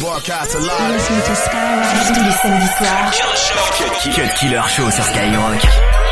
Broadcast Killer Show. Killer Show sur Skyrock.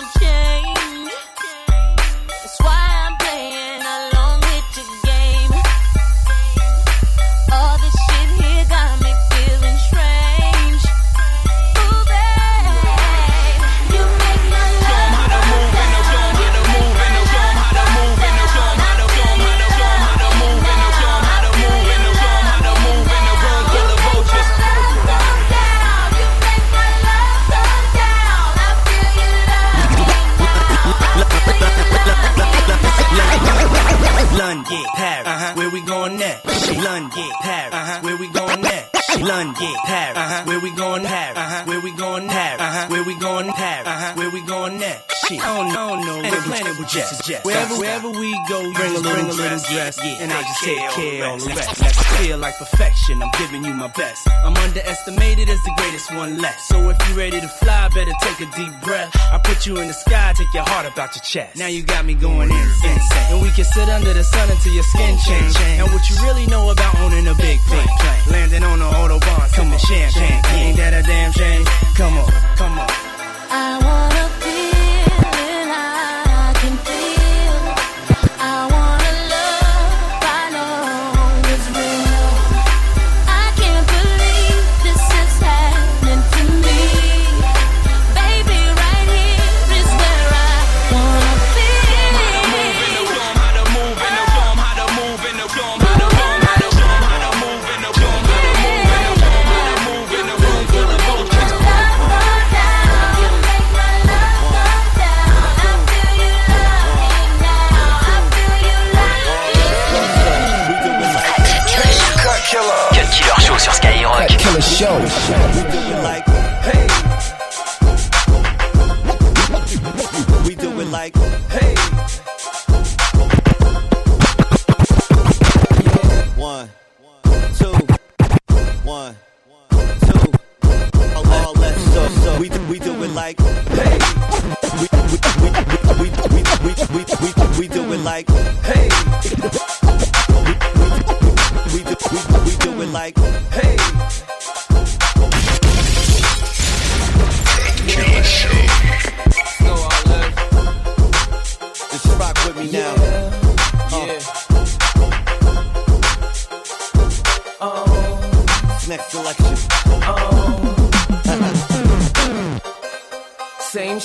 don't? yeah. cheap. I don't, I know and the planet will just suggest. Wherever, wherever we go, you bring a little, bring a little dress, yeah, and I just take care of all the rest. Let's feel like perfection. I'm giving you my best. I'm underestimated as the greatest one left. So if you're ready to fly, better take a deep breath. I put you in the sky, take your heart about your chest. Now you got me going insane, and we can sit under the sun until your skin change. And what you really know about owning a big plane, landing on the autobahn, sipping champagne. Ain't that a damn shame? Come on, come on. I want like, hey.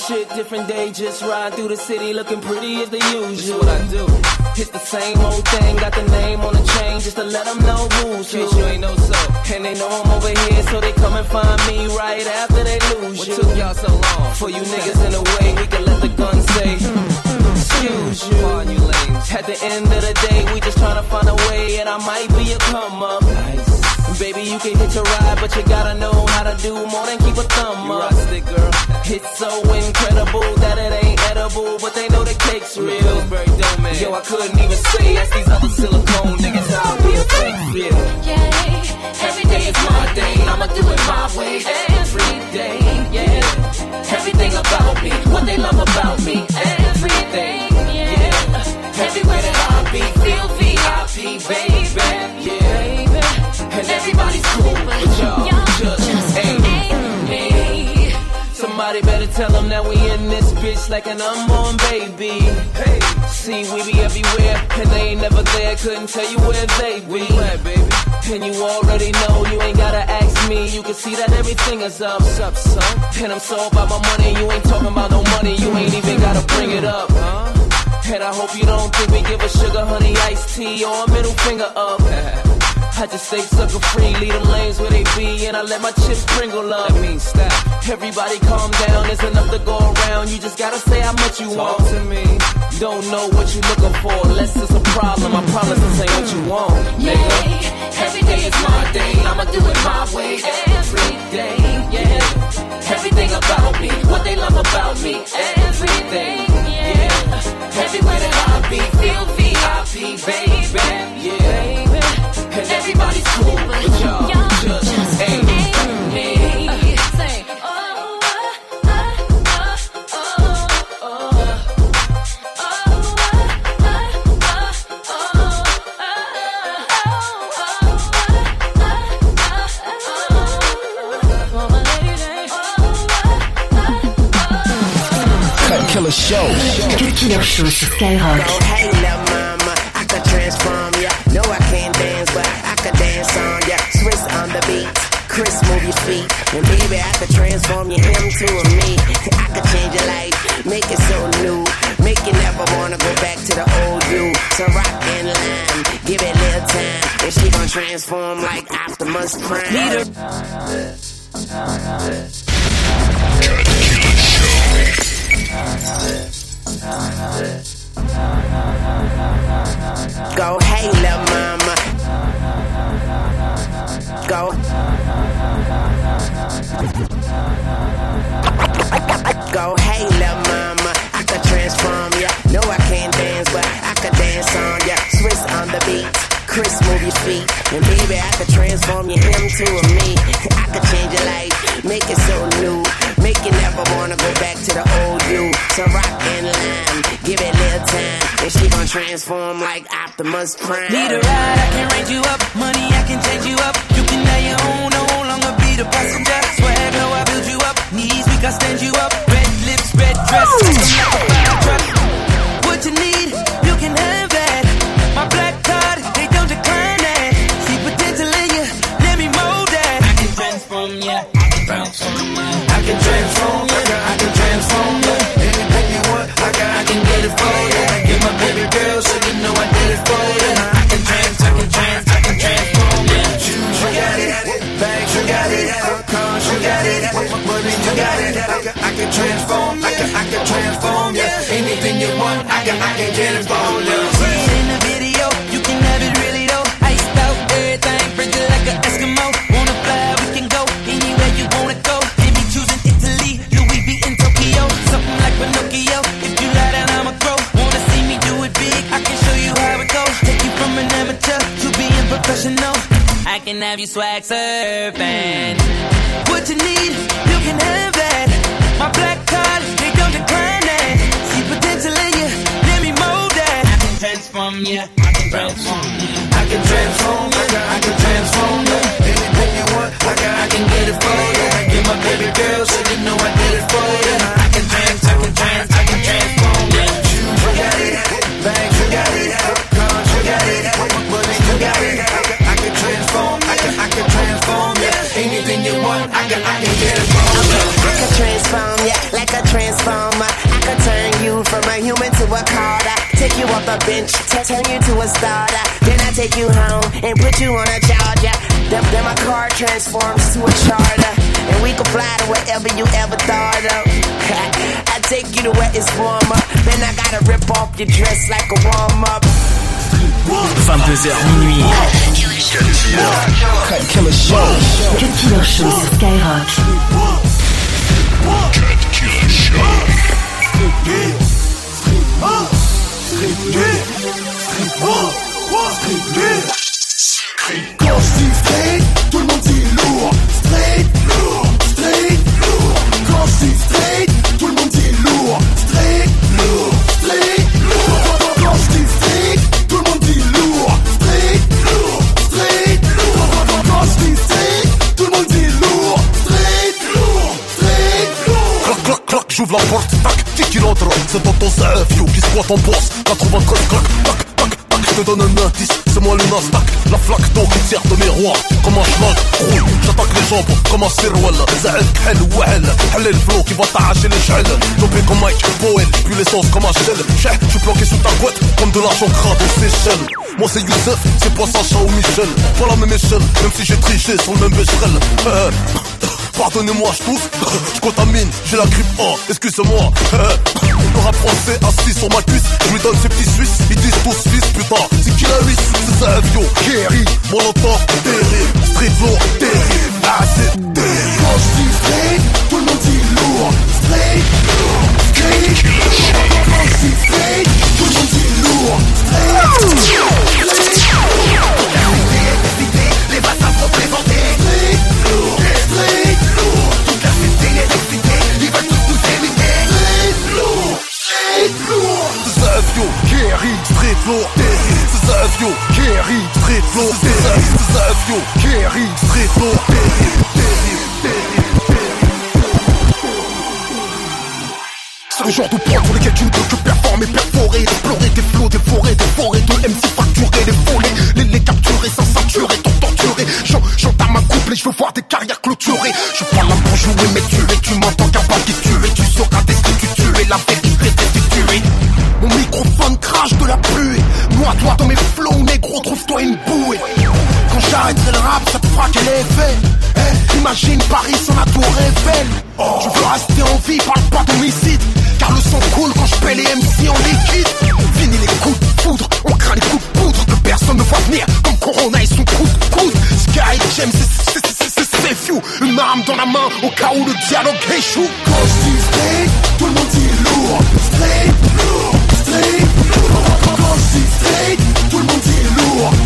Shit, different day, just ride through the city looking pretty as the usual. what I do. Hit the same old thing, got the name on the chain just to let them know who's who. you ain't know so. And they know I'm over here, so they come and find me right after they lose what you. What took y'all so long? For you niggas in the way, we can let the gun say excuse you. At the end of the day, we just trying to find a way, and I might be a come up. Nice. Baby, you can hit a ride, but you gotta know how to do more than keep a thumb you up. It, girl. It's so incredible that it ain't edible, but they know the cake's real. Yo, I couldn't even say, ask these other silicone niggas how be a fake. Yeah, every day is my day, I'ma do it my way every day. Bitch like an unborn baby. Hey, see, we be everywhere, and they ain't never there. Couldn't tell you where they be. Where, baby? And you already know, you ain't gotta ask me. You can see that everything is up. What's up, son? And I'm so about my money, you ain't talking about no money. You ain't even gotta bring it up, huh? And I hope you don't think we give a sugar honey iced tea or a middle finger up. I just stay sucker free, leave them lanes where they be, and I let my chips sprinkle up. That means stop. Everybody calm down, there's enough to go around. You just gotta say how much you Talk want to me. Don't know what you're looking for, unless it's a problem. I promise this ain't what you want. Yeah, every day is my day. I'ma do it my way every day. Yeah, everything about me, what they love about me, everything. Yeah, everywhere that I be, feel VIP, baby. Yeah everybody cool, but y'all just Killer show. Skyrock. Chris, move your feet. And baby, I could transform you him to a me. I could change your life, make it so new. Make you never wanna go back to the old you. So rock and line, give it a little time. And she gon' transform like Optimus Prime. Need her. Go, hey, lil' mama. Transform like Optimus Prime. Need a ride, I can range you up. Money, I can change you up. You can have your own, no longer be the passenger. Swag, no, I build you up. Knees, we can stand you up. Red lips, red dress. yeah. The bench, t- turn you to a starter. Then I take you home and put you on a charger. Then, then my car transforms to a charter. And we can fly to wherever you ever thought of. I take you to where it's warmer. Then I gotta rip off your dress like a warm up. 22h minuit. Cut Killer Show. Cut Killer Show sur Skyrock. Quand lourd. Lourd, lourd. Tout le monde dit lourd. Lourd, lourd. Quand je dis tout le monde dit lourd. Lourd, lourd. Quand je dis tout le monde dit lourd. Straight, lourd, lourd. Cloc, cloc, cloc, j'ouvre la porte, 10 kilos Zef, yo, qui squatte en bourse. 93 clac, tac, tac, tac Je te donne un indice, c'est moi le Nasdaq. La flaque d'eau qui sert de miroir Comme un schlag, roule, j'attaque les jambes. Comme un Sirwell, Halil le flow qui va t'arracher les chelles Topé comme Mike, Boel, puis l'essence comme un shell je suis planqué sous ta couette Comme de l'argent crade aux Seychelles. Moi c'est Youssef, c'est pas Sacha ou Michel. Pas la même échelle, même si j'ai triché sur le même bécherel Euh, Pardonnez-moi, je tousse, je contamine, j'ai la grippe A, excusez-moi. Le rap français assis sur ma cuisse, je lui donne ces petits suisses, ils disent tous fils, putain, c'est qui la C'est ça, Vio, Kerry, Molotov, terrible, street lourd, terrible, ah c'est terrible. Tout le monde dit lourd. Lourd, Terrible. C'est le genre de points pour lesquels tu ne peux que performer, perforer, explorer des flots, des forêts de MC fracturés, les volets, les, les capturer sans ceinturer, t'en torturer. J'en- J'entame ma couple et je veux voir des carrières clôturées. Je suis pas là pour jouer, mais tuer, tu m'entends capable de tuer, tu sauras destituer la vérité destituée. Mon microphone crache de la pluie. Toi, dans mes flows, négro, trouve-toi une bouée. Quand j'arrêterai le rap, ça te fera quel effet Eh, Imagine Paris sans la tour Eiffel. Je veux rester en vie, parle pas d'homicide Car le sang coule quand je paie les MC en liquide. Fini les coups de foudre, on craint les coups de poudre. Que personne ne voit venir, comme Corona et son coup de coude Sky James, c'est- few Une arme dans la main, au cas où le dialogue échoue. Quand je dis tout le monde dit lourd. Straight, lourd, straight, 吞没记录。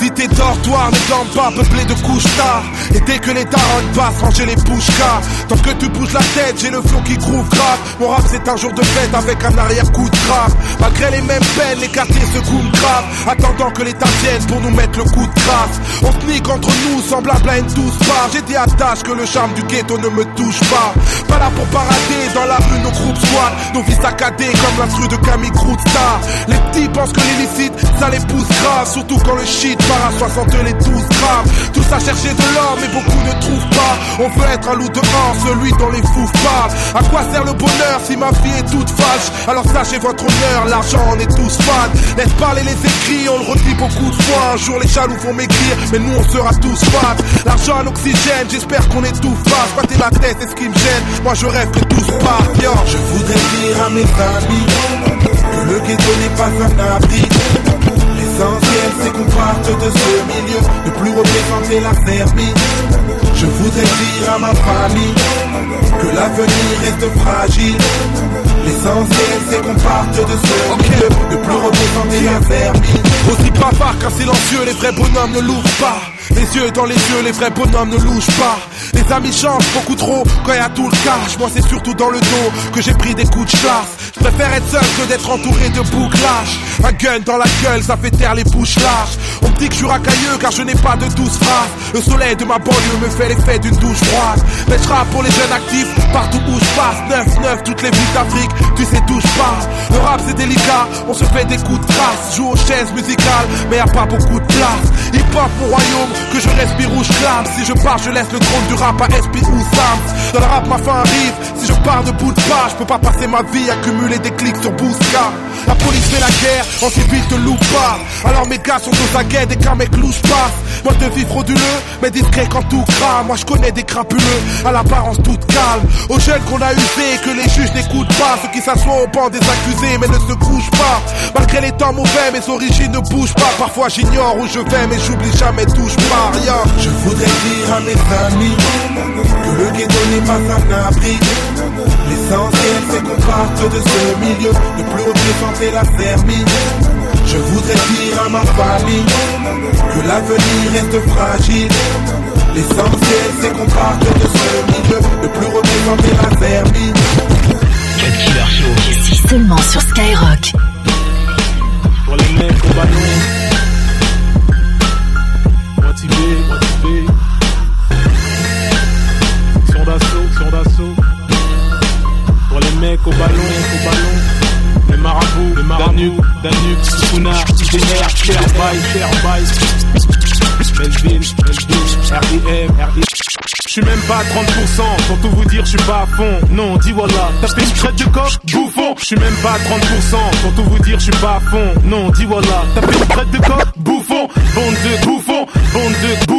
Les cités dortoirs ne dorment pas, peuplées de couches tard. Et dès que les darons passent, ranger les bouches car Tant que tu bouges la tête, j'ai le flow qui groove grave. Mon rap c'est un jour de fête avec un arrière-coup de grave. Malgré les mêmes peines, les quartiers se coulent grave. Attendant que l'État vienne pour nous mettre le coup de grâce. On se entre nous, semblable à une douce part. J'ai à tâche que le charme du ghetto ne me touche pas. Pas là pour parader, dans la rue nos groupes squat. Nos vies saccadées comme l'instru de Camille Star. Les petits pensent que l'illicite, ça les pousse grave. Surtout quand le shit part à 60 les 12 grammes. Tous à chercher de l'or, mais beaucoup ne trouvent pas. On veut être un loup dehors, celui dont les fous parlent. À quoi sert le bonheur si ma vie est toute fâche? Alors sachez votre honneur, l'argent on est tous fans. Laisse parler les écrits, on le redit beaucoup de fois. Un jour les jaloux vont m'écrire, mais nous on sera tous fans. L'argent à l'oxygène, j'espère qu'on étouffe pas. Squatter la tête, c'est ce qui me gêne. Moi je rêve que tous partent. Je voudrais dire à mes amis que le ghetto n'est pas un abri. C'est qu'on parte de ce milieu, ne plus représenter la famille. Je voudrais dire à ma famille que l'avenir reste fragile. L'essentiel c'est qu'on parte de ce milieu, ne plus représenter la famille. Aussi bavard qu'un silencieux, les vrais bonhommes ne l'ouvrent pas. Les yeux dans les yeux, les vrais bonhommes ne louchent pas. Les amis changent beaucoup trop quand y a tout le cash. Moi c'est surtout dans le dos que j'ai pris des coups de chasse. Je préfère être seul que d'être entouré de bouclages. Un gun dans la gueule, ça fait taire les bouches larges. On me dit que je suis racailleux car je n'ai pas de douce phrases. Le soleil de ma banlieue me fait l'effet d'une douche froide. Mais je pour les jeunes actifs partout où je passe. 9-9, toutes les villes d'Afrique, tu sais d'où je passe. Le rap c'est délicat, on se fait des coups de trace. Joue aux chaises musicales, mais y a pas beaucoup de place. Hip hop mon royaume, que je respire ou je clame. Si je pars, je laisse le trône du rap à SP ou Sam. Dans le rap, ma fin arrive. Si je pars de bout page, je peux pas passer ma vie à cumuler des clics sur Bousca. La police fait la guerre, en civil te loupe pas. Alors mes gars sont aux aguets dès qu'un mec louche passe. Moi de vie frauduleux, mais discret quand tout crame. Moi je connais des crapuleux, à l'apparence toute calme. Aux jeunes qu'on a usés, que les juges n'écoutent pas. Ceux qui s'assoient au banc des accusés, mais ne se couchent pas. Malgré les temps mauvais, mes origines ne bougent pas. Parfois j'ignore où je vais, mais j'oublie jamais, touche Je voudrais dire à mes amis que le ghetto n'est pas un abri. L'essentiel c'est qu'on parte de ce milieu Ne plus représenter la famille Je voudrais dire à ma famille Que l'avenir reste fragile L'essentiel c'est qu'on parte de ce milieu Ne plus représenter la famille Cut Killer Show. Ici seulement sur Skyrock. Pour les mecs au ballon. Motivé, d'assaut, d'assaut. Pour les mecs au ballon, au ballon. Les marabouts, les marabouts. Danube, Danube, Sukuna. Melvin, Melvin, RDM, RDM. Je suis même pas à 30%, pour tout vous dire, je suis pas à fond. Non, dis voilà, t'as fait une crête de coq, bouffon. Je suis même pas à 30%, pour tout vous dire, je suis pas à fond. Non, dis voilà, t'as fait une crête de coq, bouffon. Bande de bouffons, bande de bouffons,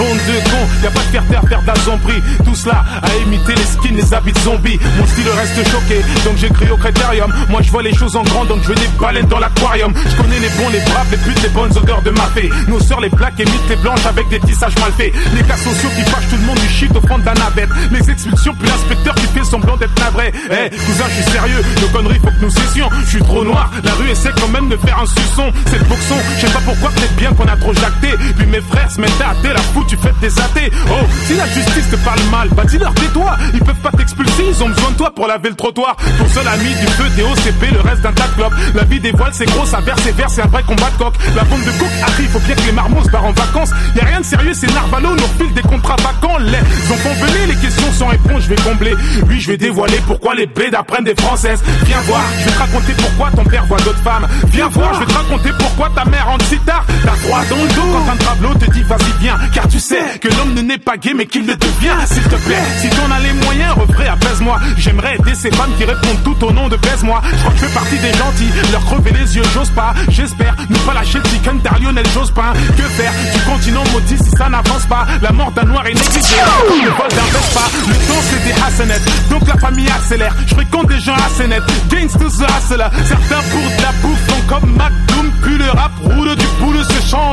bande de cons. Y a pas de faire taire, faire d'assombri. Tout cela à imiter les skins, les habits de zombies. Mon style reste choqué, donc j'écris au critérium. Moi je vois les choses en grand, donc je veux des baleines dans l'aquarium. Je connais les bons, les braves, les putes, les bonnes odeurs de ma fée. Nos sœurs, les plaques, émitent les blanches avec des tissages mal faits. Les cas sociaux qui fâchent tout le monde du shit au fond de la navette. Les expulsions, puis l'inspecteur qui fait semblant d'être navré. Eh, cousin, je suis sérieux, nos conneries, faut que nous cessions. Je suis trop noir, la rue essaie quand même de faire un suçon. C'est le boxon, je sais pas pourquoi, peut-être bien qu'on a trop jacté. Puis mes frères se mettent à la fout, tu fais des athées. Oh, si la justice te parle mal, bah dis-leur tais-toi. Ils peuvent pas t'expulser, ils ont besoin de toi pour laver le trottoir. Ton seul ami du feu, des OCP, le reste d'un tas de. La vie des voiles, c'est gros, ça verse et verse, c'est un vrai combat de coq. La bande de coq arrive, faut bien que les marmots se barrent en vacances. Y a rien de sérieux, c'est Narvalo, nous refile des contrats vacants. Les enfants venez, les questions sans réponse, je vais combler. Oui, je vais dévoiler pourquoi les blés apprennent des françaises. Viens voir, je vais te raconter pourquoi ton père voit d'autres femmes. Viens voir, je vais te raconter pourquoi ta mère rentre si tard. T'as froid dans le dos quand un tableau te dit vas-y viens. Car tu sais que l'homme ne naît pas gay mais qu'il le devient. S'il te plaît, si t'en as les moyens, refrais, apaise-moi. J'aimerais aider ces femmes qui répondent tout au nom de baise-moi. Je crois que je fais partie des gentils, leur crever les yeux, j'ose pas. J'espère ne pas lâcher le chicken Lionel Jospin. Que faire du continent maudit si ça n'avance pas? La mort d'un noir est le vol d'un Vespa. Le temps c'est des hassanettes, donc la famille accélère. Je fréquente des gens assez nets, gangsters the hustler. Certains pour de la bouffe font comme McDoom, puis le rap roule du boule se change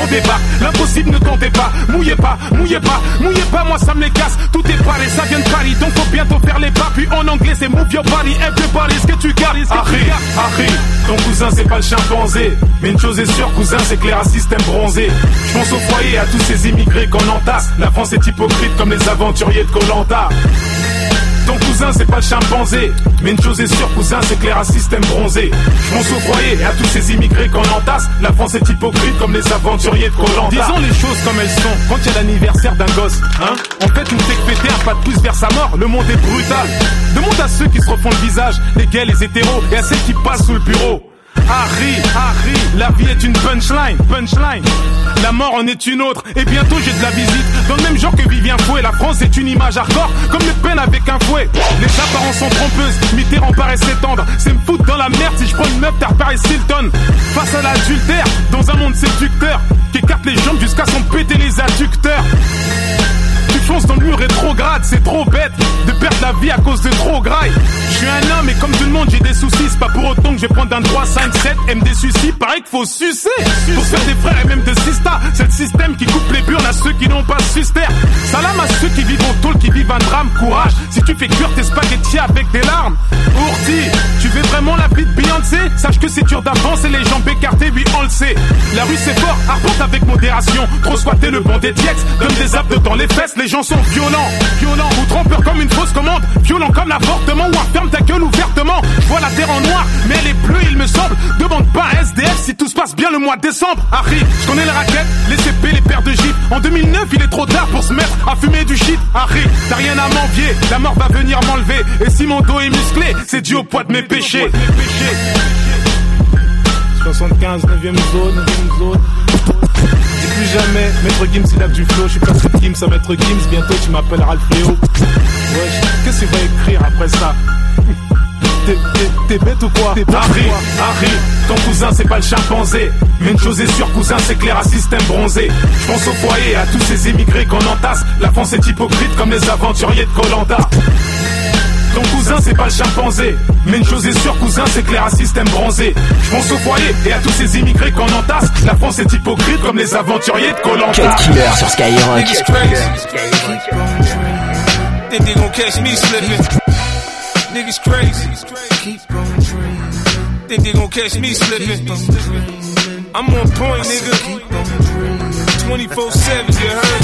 on débat, l'impossible ne comptez pas. Mouillez pas, mouillez pas, mouillez pas, moi ça me les casse. Tout est paré, ça vient de Paris, donc faut bientôt faire les pas. Puis en anglais c'est move your body, everybody, ce que tu que Harry. Harry, ton cousin c'est pas le chimpanzé Mais une chose est sûre cousin c'est que les racistes aiment bronzer Je pense au foyer à tous ces immigrés qu'on entasse La France est hypocrite comme les aventuriers de Colanta ton cousin c'est pas le chimpanzé Mais une chose est sûre cousin c'est que les racistes aiment bronzer Je à tous ces immigrés qu'on entasse La France est hypocrite comme les aventuriers de Colanta Disons les choses comme elles sont quand il y a l'anniversaire d'un gosse. Hein en fait, une péter un pas de pouce vers sa mort, le monde est brutal. Demande à ceux qui se refont le visage, les gays, les hétéros, et à celles qui passent sous le bureau. Harry, Harry, la vie est une punchline, punchline. La mort en est une autre, et bientôt j'ai de la visite. Dans le même genre que Vivien Fouet, la France est une image hardcore, comme le peine avec un fouet. Les apparences sont trompeuses, Mitterrand paraissait tendre. C'est me foutre dans la merde si je prends une meuf, t'as Paris Hilton. Face à l'adultère, dans un monde séducteur, qui écarte les jambes jusqu'à s'en péter les adducteurs. Tu fonces dans le mur rétrograde, c'est trop bête de perdre la vie à cause de trop graille. Je suis un homme et comme tout le monde j'ai des soucis, c'est pas pour autant que je vais prendre un 3, 5, 7, M des soucis, pareil qu'il faut sucer. Pour faire des frères et même des sisters, c'est le système qui coupe les burnes à ceux qui n'ont pas suster. Salam à ceux qui vivent en tôle, qui vivent un drame, courage. Si tu fais cuire tes spaghettis avec des larmes, Ourti, tu veux vraiment la vie de Beyoncé? Sache que c'est dur d'avancer les jambes écartées, oui on le sait. La rue c'est fort, arpente avec modération. Trop squatter le banc des diex, donne des abdos dans les fesses, les gens sont violents, violents, ou trompeurs comme une fausse commande, violents comme l'avortement, ou ferme ta gueule ouvertement. Vois la terre en noir, mais elle est bleue, il me semble. Demande pas SDF si tout se passe bien le mois de décembre. Harry, je connais les raquettes, les CP, les paires de gifs. En 2009, il est trop tard pour se mettre à fumer du shit. Harry, t'as rien à m'envier, la mort va venir m'enlever. Et si mon dos est musclé, c'est dû au poids de mes péchés. 75, 9ème zone, 9ème zone. Plus jamais, Maître Gims il a du flow, je suis passé de Gims à Maître Gims, bientôt tu m'appelleras le fléau. Wesh, qu'est-ce qu'il va écrire après ça? T'es- bête ou quoi? T'es Harry, Harry, ton cousin c'est pas le chimpanzé. Mais une chose est sûre cousin c'est les racistes aiment bronzer Je pense au foyer à tous ces immigrés qu'on entasse. La France est hypocrite comme les aventuriers de Colanta ton cousin c'est pas le chimpanzé Mais une chose est sûre cousin c'est que les racistes aiment bronzer Je pense au foyer et à tous ces immigrés qu'on entasse La France est hypocrite comme les aventuriers de Colanta Cut Killer sur Skyrock. Think they gon' catch me slipping. Niggas crazy. Keep on dreaming. Think they gon' catch me slipping. I'm on point, nigga. 24 7, you heard?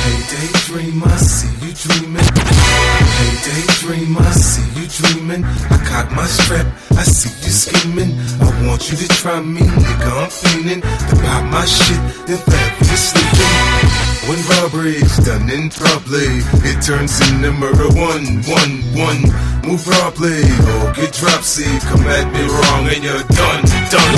Hey, daydream, I see you dreaming. Hey, daydream, I see you dreaming. I cock my strap, I see you scheming. I want you to try me, nigga. I'm fiending to pop my shit, then fat you sleeping. When robbery is done in public, it turns into murder. One, one, one. Move properly or get dropsy. Come at me wrong and you're done, done,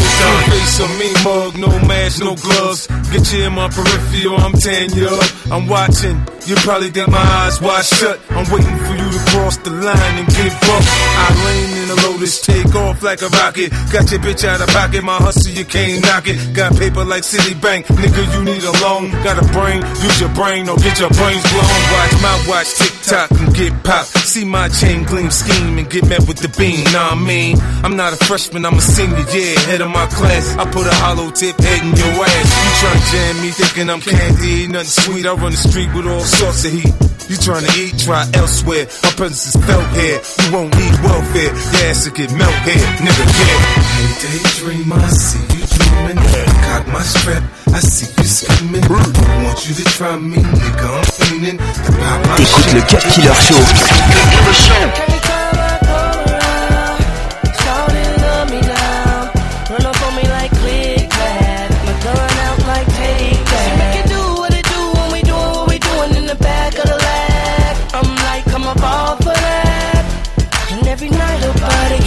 Face on me, mug, no mask, no gloves. Get you in my peripheral, I'm tearing you up. I'm watching, you probably think my eyes wide shut. I'm waiting for you to cross the line and get up. I lean in a lotus, take off like a rocket. Got your bitch out of pocket, my hustle, you can't knock it. Got paper like Citibank, nigga, you need a loan. Got a brain, use your brain or get your brains blown. Watch my watch, tick tock and get popped. See my chain gleam, scheme and get met with the beam. Nah, I mean, I'm not a freshman, I'm a senior, yeah, head of my class. I put a hollow tip head in your ass. You tryna jam me, thinking I'm candy, nothing sweet. I run the street with all sorts of heat. You tryna eat, try elsewhere. My presence is felt here. You won't need welfare. Your ass will get melt here, nigga, yeah. Hey, daydream, I see you dreaming. Cock my strap, I see you scheming. I want you to try me, nigga. I'm fiending to pop my T'écoutes shit. le Cut Killer Show.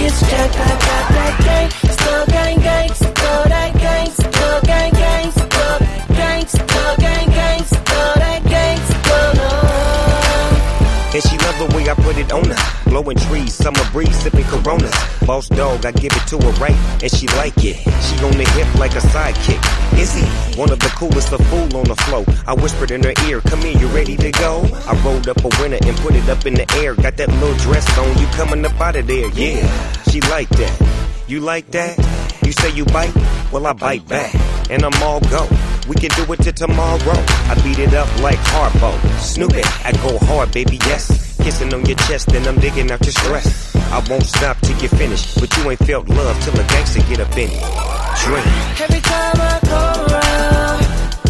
Body gets jacked. I got that gang. Still gang gang. Still that gang. Still gang gang. Still gang. Still gang gang. Still that gang. Still love. And she love the way I put it on her. Blowing trees, summer breeze, sipping coronas. Boss dog, I give it to her right, and she like it. She on the hip like a sidekick. He one of the coolest, a fool on the flow? I whispered in her ear, come here, you ready to go? I rolled up a winner and put it up in the air. Got that little dress on, you coming up out of there, yeah. She like that. You like that? You say you bite? Well, I bite back, and I'm all go. We can do it till tomorrow. I beat it up like Harpo. Snoop it, I go hard, baby, yes. Kissing on your chest, and I'm digging out your stress. I won't stop till you finish, but you ain't felt love till a gangster get up in it. Drink. Every time I come around,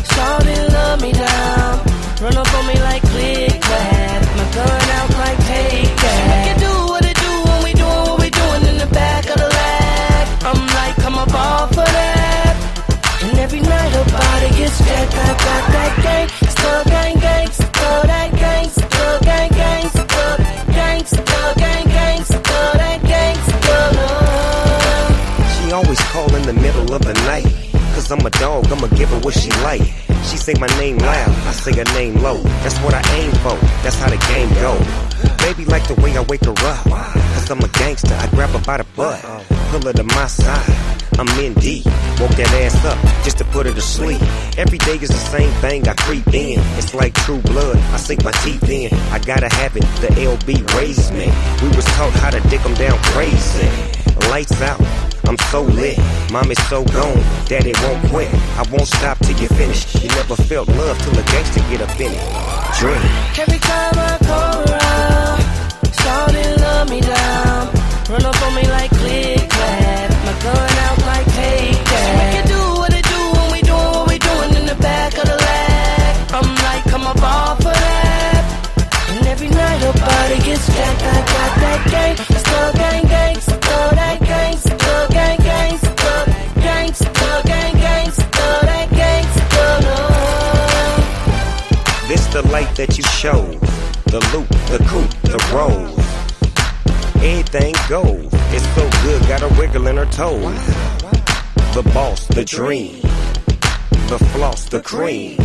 Shawty love me down. Run up on me like click clack. My gun out like take that. She make it do what it do when we doing what we doing in the back of the lab. I'm like, I'm a ball for that. And every night her body gets jacked. I got that gang, of the night. Cause I'm a dog, I'ma give her what she like. She say my name loud, I say her name low. That's what I aim for, that's how the game go. Baby like the way I wake her up. Cause I'm a gangster, I grab her by the butt. Pull her to my side, I'm in deep. Woke that ass up just to put her to sleep. Every day is the same thing, I creep in. It's like true blood, I sink my teeth in. I gotta have it, the LB raised me. We was taught how to dick 'em down crazy. Lights out. I'm so lit, mom is so gone, daddy won't quit. I won't stop till you finish. You never felt love till a gangster get up in it. Drink. Every time I come around, love me down. Run up on me like that you show. The loop, the coupe, the roll. Everything goes. It's so good, got a wiggle in her toes. The boss, the dream. The floss, the cream.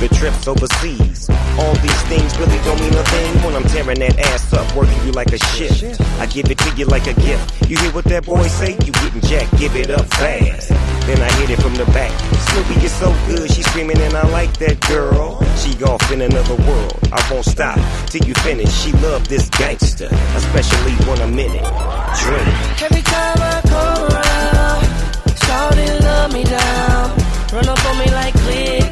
The trips overseas. All these things really don't mean a thing when I'm tearing that ass up, working you like a shift. I give it to you like a gift. You hear what that boy say? You getting jacked, give it up fast. Then I hit it from the back. Snoopy is so good, she screaming and I like that girl. She off in another world. I won't stop till you finish. She love this gangster, especially when I'm in it. Drink. Every time I come around, Shawty love me down. Run up on me like click